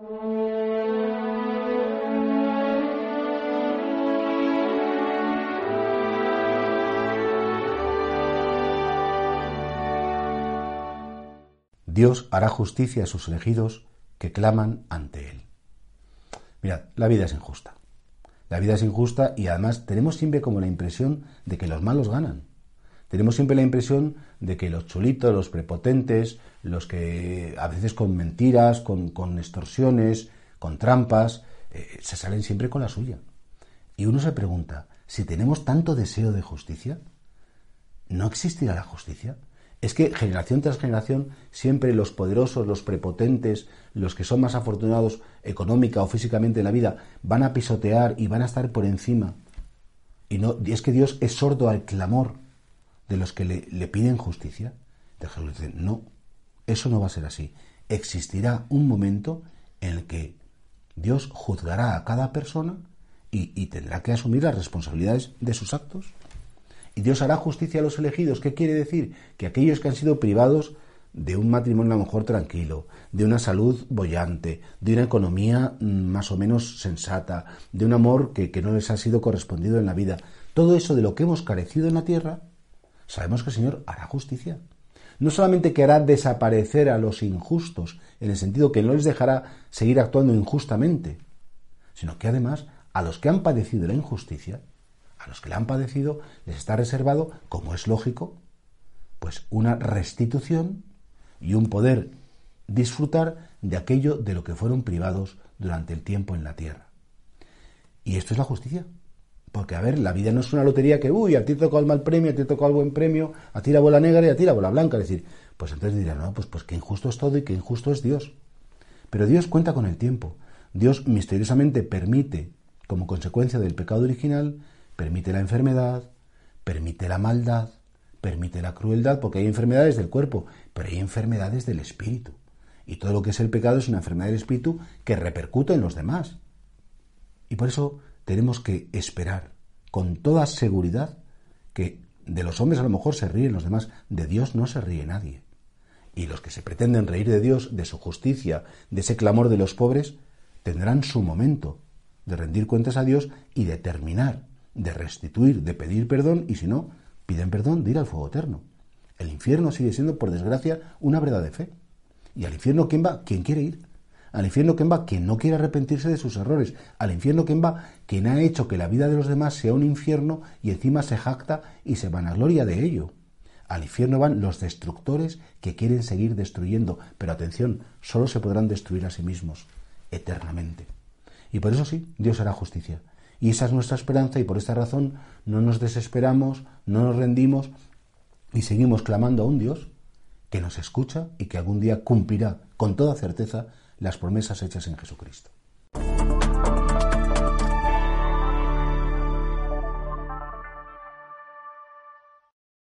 Dios hará justicia a sus elegidos que claman ante Él. Mirad, la vida es injusta. La vida es injusta y además tenemos siempre como la impresión de que los malos ganan. Tenemos siempre la impresión de que los chulitos, los prepotentes, los que a veces con mentiras, con, extorsiones, con trampas, eh, se salen siempre con la suya. Y uno se pregunta, si tenemos tanto deseo de justicia, ¿no existirá la justicia? es que generación tras generación siempre los poderosos, los prepotentes, los que son más afortunados económica o físicamente en la vida, van a pisotear y van a estar por encima. Y, no, es que Dios es sordo al clamor de los que le, piden justicia. Jesús dice, no, eso no va a ser así. Existirá un momento en el que Dios juzgará a cada persona y tendrá que asumir las responsabilidades de sus actos. Y Dios hará justicia a los elegidos. ¿Qué quiere decir? Que aquellos que han sido privados de un matrimonio a lo mejor tranquilo, de una salud bollante, de una economía mm, más o menos sensata, de un amor que, que no les ha sido correspondido en la vida. Todo eso de lo que hemos carecido en la tierra, sabemos que el Señor hará justicia. No solamente que hará desaparecer a los injustos, en el sentido que no les dejará seguir actuando injustamente, sino que además a los que han padecido la injusticia a los que le han padecido les está reservado, como es lógico, pues una restitución y un poder disfrutar de aquello de lo que fueron privados durante el tiempo en la tierra. Y esto es la justicia. Porque, a ver, la vida no es una lotería que, uy, a ti te tocó el mal premio, a ti te tocó el buen premio, a ti la bola negra y a ti la bola blanca. Es decir, pues entonces dirán, no, pues, pues que injusto es todo y que injusto es Dios. Pero Dios cuenta con el tiempo. Dios misteriosamente permite, como consecuencia del pecado original, permite la enfermedad, permite la maldad, permite la crueldad, porque hay enfermedades del cuerpo, pero hay enfermedades del espíritu. Y todo lo que es el pecado es una enfermedad del espíritu que repercute en los demás. Y por eso tenemos que esperar con toda seguridad que de los hombres a lo mejor se ríen los demás, de Dios no se ríe nadie. Y los que se pretenden reír de Dios, de su justicia, de ese clamor de los pobres, tendrán su momento de rendir cuentas a Dios y de terminar de restituir, de pedir perdón, y si no, piden perdón de ir al fuego eterno. El infierno sigue siendo, por desgracia, una verdad de fe. ¿Y al infierno quién va? ¿Quién quiere ir? Al infierno quién va? Quien no quiere arrepentirse de sus errores. Al infierno quién va? Quien ha hecho que la vida de los demás sea un infierno y encima se jacta y se vanagloria de ello. Al infierno van los destructores que quieren seguir destruyendo, pero atención, solo se podrán destruir a sí mismos eternamente. Y por eso sí, Dios hará justicia. Y esa es nuestra esperanza y por esta razón no nos desesperamos, no nos rendimos y seguimos clamando a un Dios que nos escucha y que algún día cumplirá con toda certeza las promesas hechas en Jesucristo.